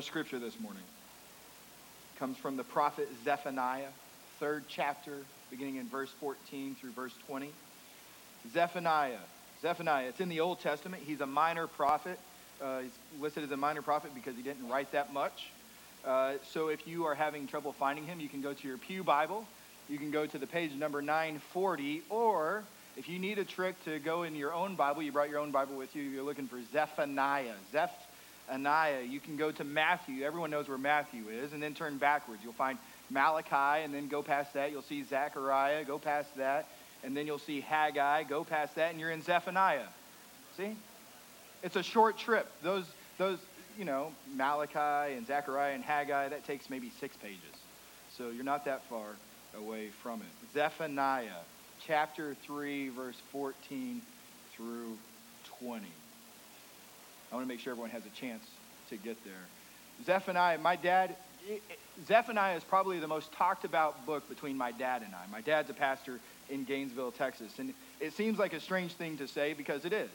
Our scripture this morning comes from the prophet Zephaniah, third chapter, beginning in verse 14 through verse 20. Zephaniah. Zephaniah, it's in the Old Testament. He's a minor prophet. Uh, he's listed as a minor prophet because he didn't write that much. Uh, so if you are having trouble finding him, you can go to your Pew Bible. You can go to the page number 940. Or if you need a trick to go in your own Bible, you brought your own Bible with you, you're looking for Zephaniah. Zephaniah. Zephaniah. You can go to Matthew. Everyone knows where Matthew is. And then turn backwards. You'll find Malachi, and then go past that. You'll see Zechariah. Go past that. And then you'll see Haggai. Go past that, and you're in Zephaniah. See? It's a short trip. Those, those, you know, Malachi and Zechariah and Haggai, that takes maybe six pages. So you're not that far away from it. Zephaniah, chapter 3, verse 14 through 20. I want to make sure everyone has a chance to get there. Zephaniah, my dad, Zephaniah is probably the most talked about book between my dad and I. My dad's a pastor in Gainesville, Texas. And it seems like a strange thing to say because it is.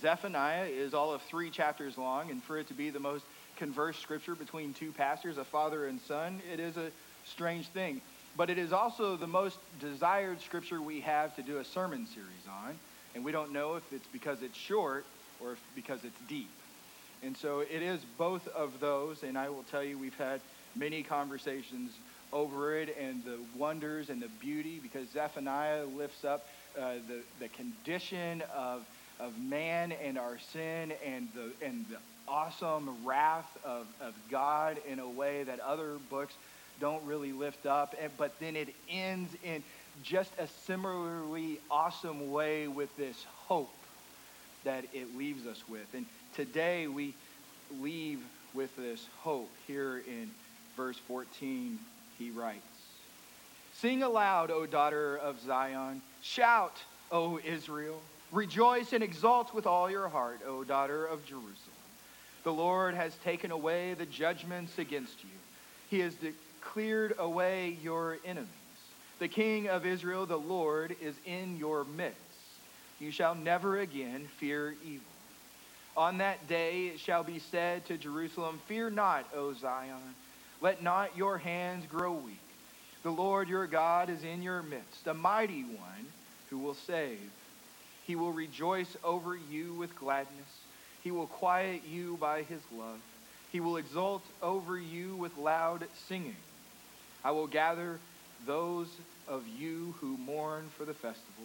Zephaniah is all of three chapters long, and for it to be the most conversed scripture between two pastors, a father and son, it is a strange thing. But it is also the most desired scripture we have to do a sermon series on, and we don't know if it's because it's short or if because it's deep. And so it is both of those, and I will tell you, we've had many conversations over it and the wonders and the beauty because Zephaniah lifts up uh, the, the condition of of man and our sin and the, and the awesome wrath of, of God in a way that other books don't really lift up. And, but then it ends in just a similarly awesome way with this hope that it leaves us with. And today we leave with this hope. Here in verse 14, he writes Sing aloud, O daughter of Zion. Shout, O Israel. Rejoice and exult with all your heart, O daughter of Jerusalem. The Lord has taken away the judgments against you. He has cleared away your enemies. The King of Israel, the Lord, is in your midst. You shall never again fear evil. On that day it shall be said to Jerusalem, Fear not, O Zion. Let not your hands grow weak. The Lord your God is in your midst, a mighty one who will save. He will rejoice over you with gladness. He will quiet you by his love. He will exult over you with loud singing. I will gather those of you who mourn for the festival,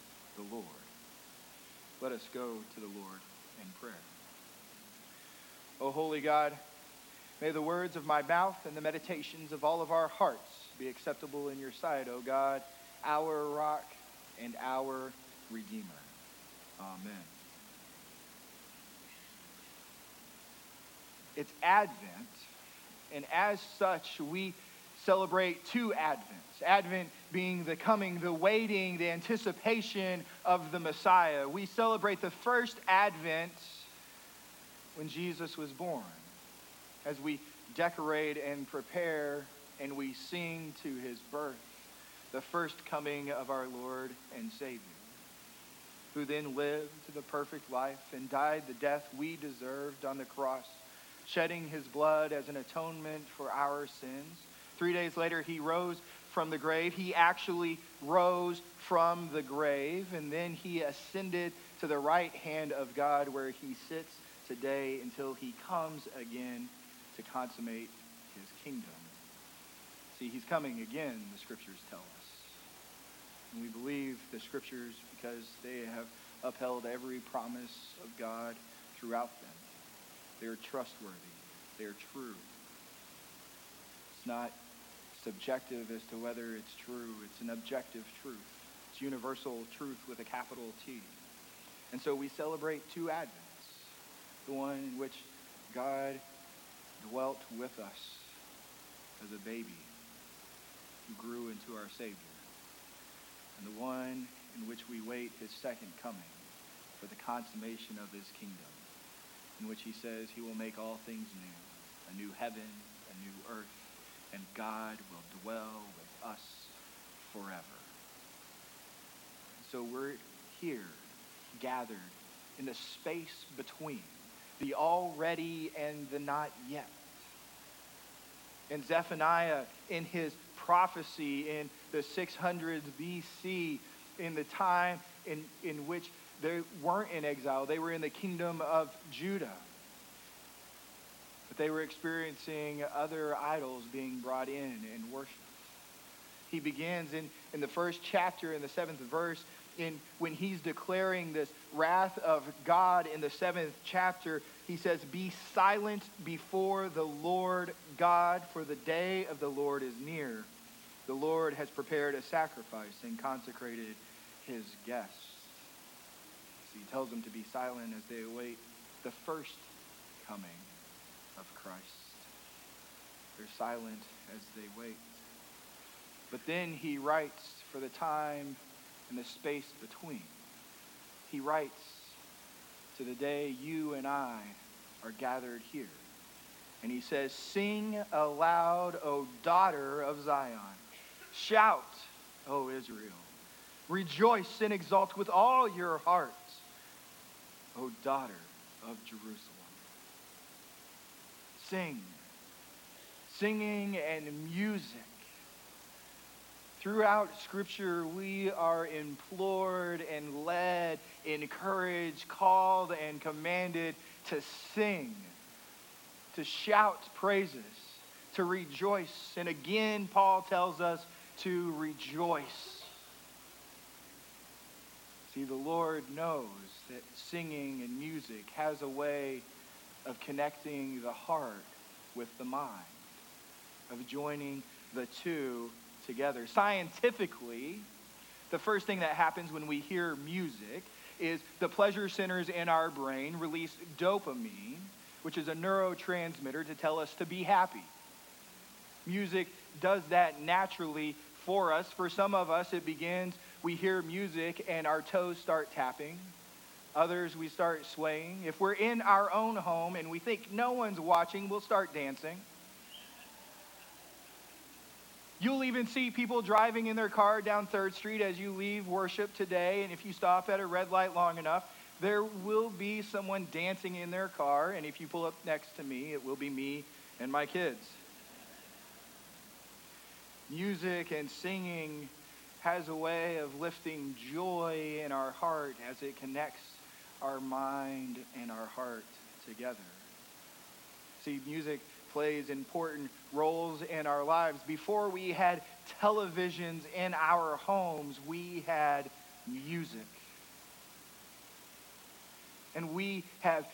the Lord. Let us go to the Lord in prayer. O holy God, may the words of my mouth and the meditations of all of our hearts be acceptable in your sight, O God, our rock and our Redeemer. Amen. It's Advent, and as such, we celebrate two Advents. Advent being the coming, the waiting, the anticipation of the Messiah. We celebrate the first Advent when Jesus was born, as we decorate and prepare and we sing to his birth, the first coming of our Lord and Savior who then lived the perfect life and died the death we deserved on the cross, shedding his blood as an atonement for our sins. Three days later, he rose from the grave. He actually rose from the grave, and then he ascended to the right hand of God where he sits today until he comes again to consummate his kingdom. See, he's coming again, the scriptures tell us. And we believe the scriptures because they have upheld every promise of God throughout them. They are trustworthy. They are true. It's not subjective as to whether it's true. It's an objective truth. It's universal truth with a capital T. And so we celebrate two Advents. The one in which God dwelt with us as a baby who grew into our Savior, and the one in which we wait his second coming for the consummation of his kingdom, in which he says he will make all things new, a new heaven, a new earth, and God will dwell with us forever. So we're here, gathered in the space between the already and the not yet. And Zephaniah, in his prophecy in the 600s BC, in the time in, in which they weren't in exile, they were in the kingdom of Judah. They were experiencing other idols being brought in and worshiped. He begins in, in the first chapter, in the seventh verse, in when he's declaring this wrath of God in the seventh chapter, he says, Be silent before the Lord God, for the day of the Lord is near. The Lord has prepared a sacrifice and consecrated his guests. So he tells them to be silent as they await the first coming of Christ. They're silent as they wait. But then he writes for the time and the space between. He writes to the day you and I are gathered here. And he says, Sing aloud, O daughter of Zion. Shout, O Israel. Rejoice and exult with all your heart, O daughter of Jerusalem. Sing. Singing and music Throughout Scripture, we are implored and led, encouraged, called, and commanded to sing, to shout praises, to rejoice. And again, Paul tells us to rejoice. See, the Lord knows that singing and music has a way of connecting the heart with the mind, of joining the two together. Scientifically, the first thing that happens when we hear music is the pleasure centers in our brain release dopamine, which is a neurotransmitter to tell us to be happy. Music does that naturally for us. For some of us, it begins, we hear music and our toes start tapping. Others, we start swaying. If we're in our own home and we think no one's watching, we'll start dancing. You'll even see people driving in their car down 3rd Street as you leave worship today. And if you stop at a red light long enough, there will be someone dancing in their car. And if you pull up next to me, it will be me and my kids. Music and singing has a way of lifting joy in our heart as it connects our mind and our heart together. See, music plays important roles in our lives. Before we had televisions in our homes, we had music. And we have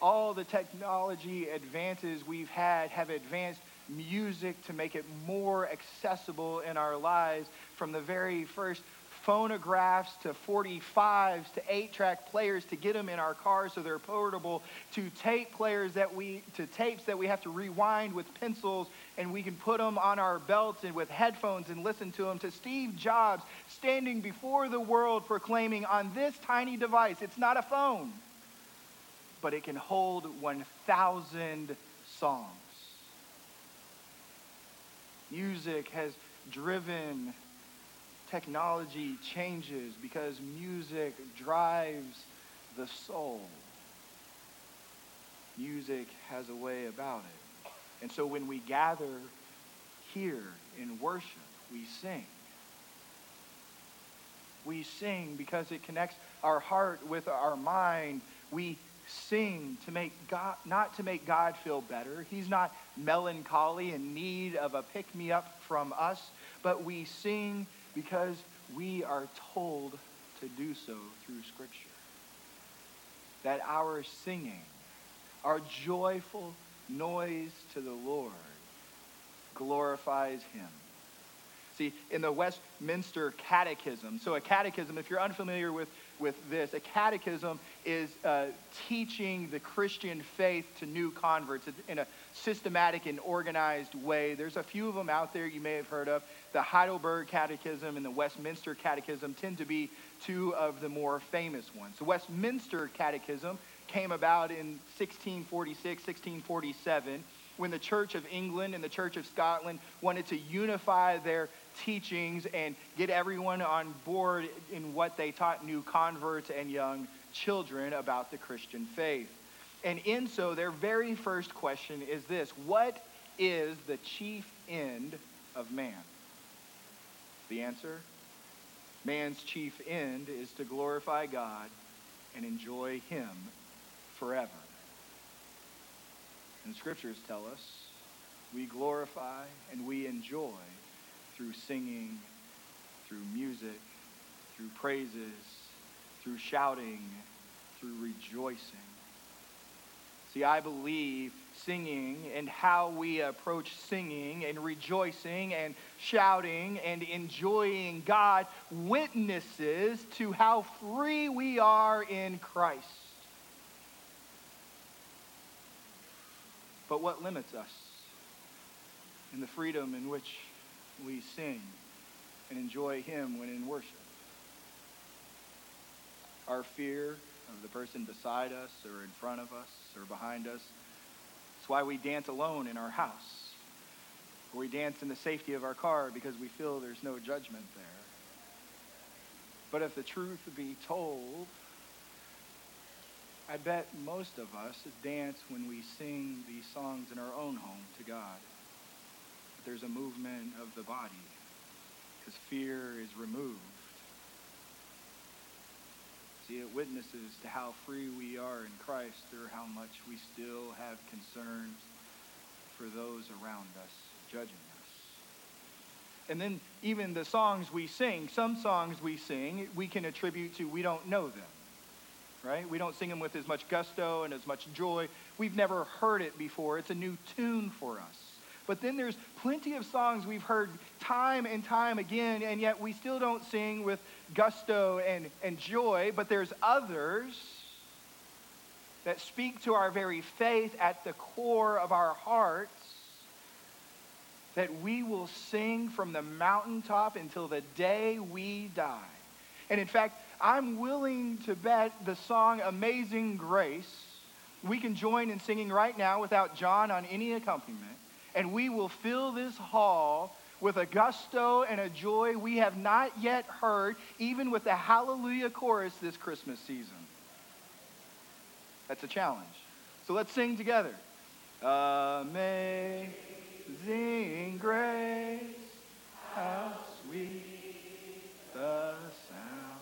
all the technology advances we've had have advanced music to make it more accessible in our lives from the very first phonographs to 45s to 8-track players to get them in our cars so they're portable to tape players that we to tapes that we have to rewind with pencils and we can put them on our belts and with headphones and listen to them to Steve Jobs standing before the world proclaiming on this tiny device it's not a phone but it can hold 1000 songs. Music has driven technology changes because music drives the soul. Music has a way about it. And so when we gather here in worship, we sing. We sing because it connects our heart with our mind. We sing to make God, not to make God feel better. He's not melancholy in need of a pick me up from us, but we sing because we are told to do so through Scripture. That our singing, our joyful noise to the Lord glorifies Him. See, in the Westminster Catechism, so a catechism, if you're unfamiliar with, with this, a catechism is uh, teaching the Christian faith to new converts in a systematic and organized way. There's a few of them out there you may have heard of. The Heidelberg Catechism and the Westminster Catechism tend to be two of the more famous ones. The Westminster Catechism came about in 1646, 1647 when the Church of England and the Church of Scotland wanted to unify their teachings and get everyone on board in what they taught new converts and young children about the Christian faith. And in so, their very first question is this What is the chief end of man? The answer man's chief end is to glorify God and enjoy Him forever. And scriptures tell us we glorify and we enjoy through singing, through music, through praises, through shouting, through rejoicing. See, I believe singing and how we approach singing and rejoicing and shouting and enjoying God witnesses to how free we are in Christ. But what limits us in the freedom in which we sing and enjoy Him when in worship. Our fear of the person beside us or in front of us or behind us. It's why we dance alone in our house. Or we dance in the safety of our car because we feel there's no judgment there. But if the truth be told, I bet most of us dance when we sing these songs in our own home to God there's a movement of the body because fear is removed. See, it witnesses to how free we are in Christ or how much we still have concerns for those around us judging us. And then even the songs we sing, some songs we sing, we can attribute to we don't know them. Right? We don't sing them with as much gusto and as much joy. We've never heard it before. It's a new tune for us. But then there's plenty of songs we've heard time and time again, and yet we still don't sing with gusto and, and joy. But there's others that speak to our very faith at the core of our hearts that we will sing from the mountaintop until the day we die. And in fact, I'm willing to bet the song Amazing Grace we can join in singing right now without John on any accompaniment and we will fill this hall with a gusto and a joy we have not yet heard, even with the Hallelujah chorus this Christmas season. That's a challenge. So let's sing together. Amazing grace, how sweet the sound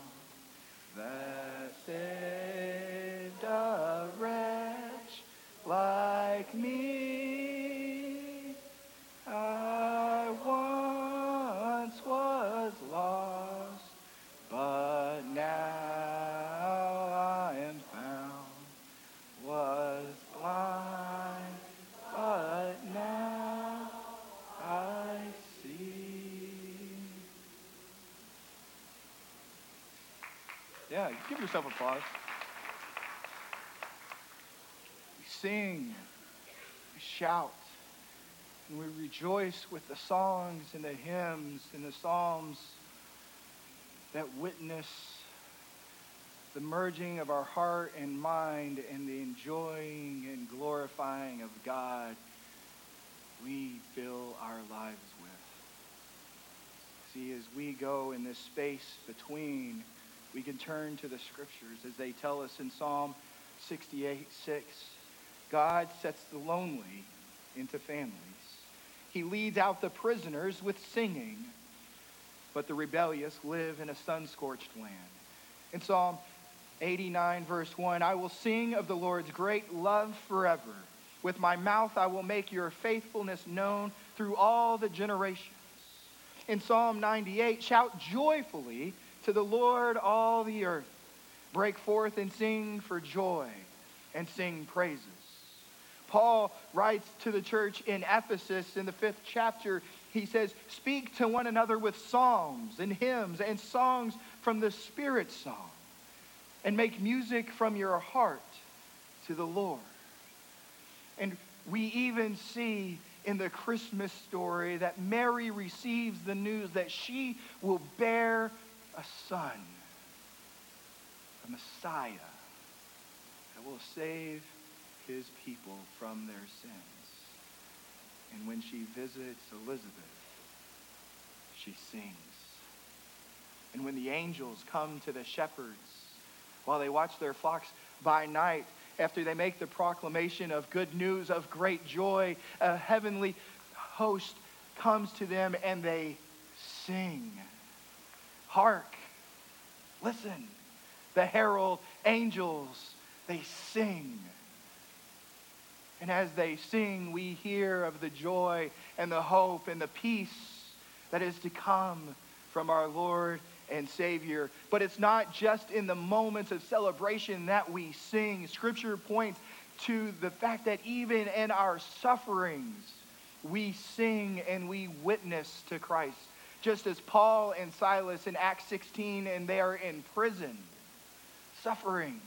that saved Yeah, give yourself applause. We sing, we shout, and we rejoice with the songs and the hymns and the psalms that witness the merging of our heart and mind and the enjoying and glorifying of God we fill our lives with. See, as we go in this space between we can turn to the scriptures as they tell us in Psalm 68 6. God sets the lonely into families. He leads out the prisoners with singing, but the rebellious live in a sun scorched land. In Psalm 89, verse 1, I will sing of the Lord's great love forever. With my mouth I will make your faithfulness known through all the generations. In Psalm 98, shout joyfully to the Lord, all the earth. Break forth and sing for joy and sing praises. Paul writes to the church in Ephesus in the fifth chapter he says, Speak to one another with psalms and hymns and songs from the Spirit song, and make music from your heart to the Lord. And we even see in the Christmas story that Mary receives the news that she will bear a son, a Messiah that will save his people from their sins. And when she visits Elizabeth, she sings. And when the angels come to the shepherds while they watch their flocks by night, after they make the proclamation of good news, of great joy, a heavenly host comes to them and they sing. Hark, listen, the herald angels, they sing. And as they sing, we hear of the joy and the hope and the peace that is to come from our Lord and Savior. But it's not just in the moments of celebration that we sing. Scripture points to the fact that even in our sufferings, we sing and we witness to Christ. Just as Paul and Silas in Acts 16, and they are in prison, suffering,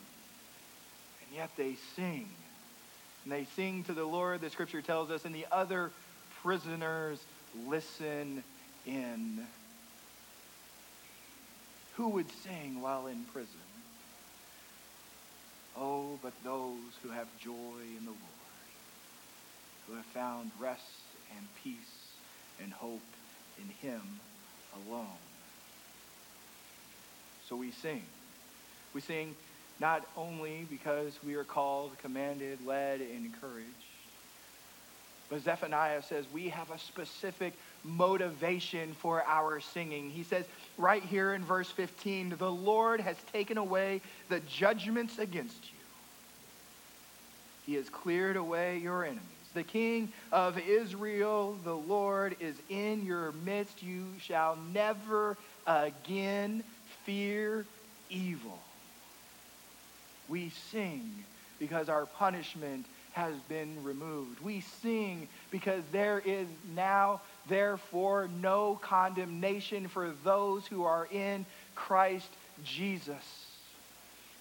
and yet they sing and they sing to the Lord, the scripture tells us, and the other prisoners listen in. Who would sing while in prison? Oh, but those who have joy in the Lord, who have found rest and peace and hope in him alone. So we sing. We sing not only because we are called, commanded, led, and encouraged, but Zephaniah says we have a specific motivation for our singing. He says right here in verse 15, the Lord has taken away the judgments against you. He has cleared away your enemies. The King of Israel, the Lord, is in your midst. You shall never again fear evil. We sing because our punishment has been removed. We sing because there is now, therefore, no condemnation for those who are in Christ Jesus.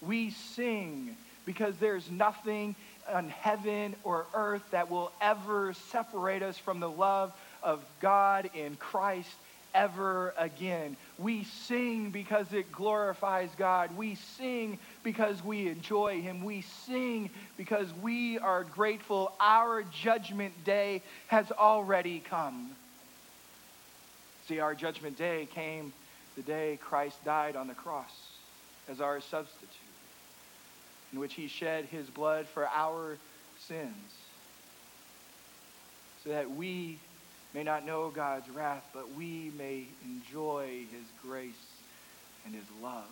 We sing because there's nothing on heaven or earth that will ever separate us from the love of God in Christ ever again. We sing because it glorifies God. We sing because we enjoy Him. We sing because we are grateful. Our judgment day has already come. See, our judgment day came the day Christ died on the cross as our substitute, in which He shed His blood for our sins, so that we may not know God's wrath, but we may enjoy his grace and his love.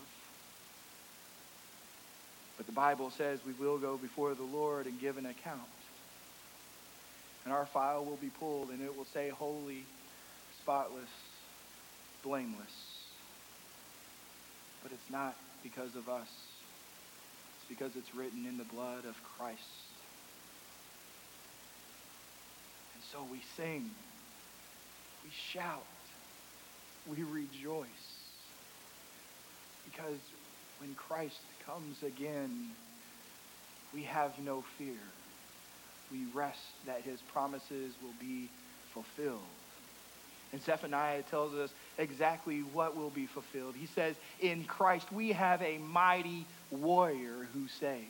But the Bible says we will go before the Lord and give an account. And our file will be pulled, and it will say holy, spotless, blameless. But it's not because of us. Because it's written in the blood of Christ. And so we sing we shout, we rejoice. Because when Christ comes again, we have no fear. We rest that his promises will be fulfilled. And Zephaniah tells us exactly what will be fulfilled. He says, In Christ we have a mighty warrior who saves,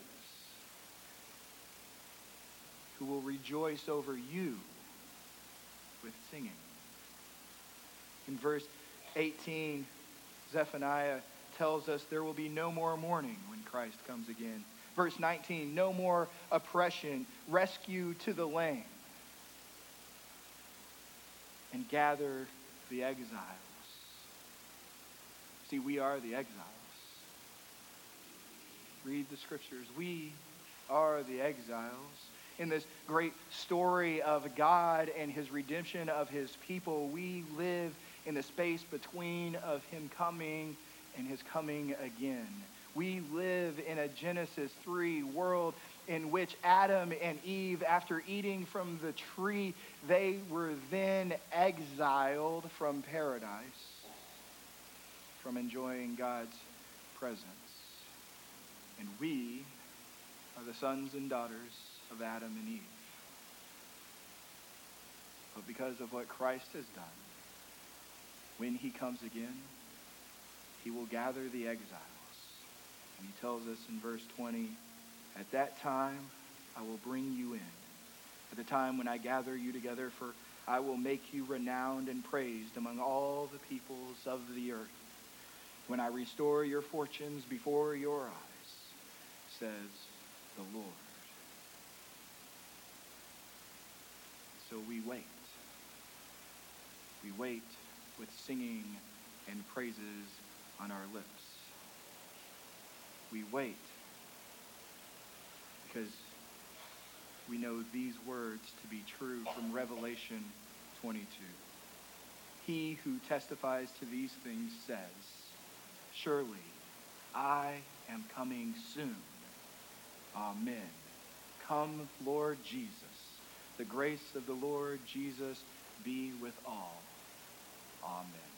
who will rejoice over you with singing. In verse 18, Zephaniah tells us there will be no more mourning when Christ comes again. Verse 19, no more oppression, rescue to the lame, and gather the exiles. See, we are the exiles. Read the scriptures. We are the exiles in this great story of God and his redemption of his people. We live in the space between of him coming and his coming again. We live in a Genesis 3 world in which Adam and Eve, after eating from the tree, they were then exiled from paradise, from enjoying God's presence. And we are the sons and daughters of Adam and Eve. But because of what Christ has done, when he comes again, he will gather the exiles. And he tells us in verse 20, at that time I will bring you in. At the time when I gather you together, for I will make you renowned and praised among all the peoples of the earth. When I restore your fortunes before your eyes, says the Lord. So we wait. We wait with singing and praises on our lips. We wait because we know these words to be true from Revelation 22. He who testifies to these things says, Surely I am coming soon. Amen. Come, Lord Jesus. The grace of the Lord Jesus be with all. Amen.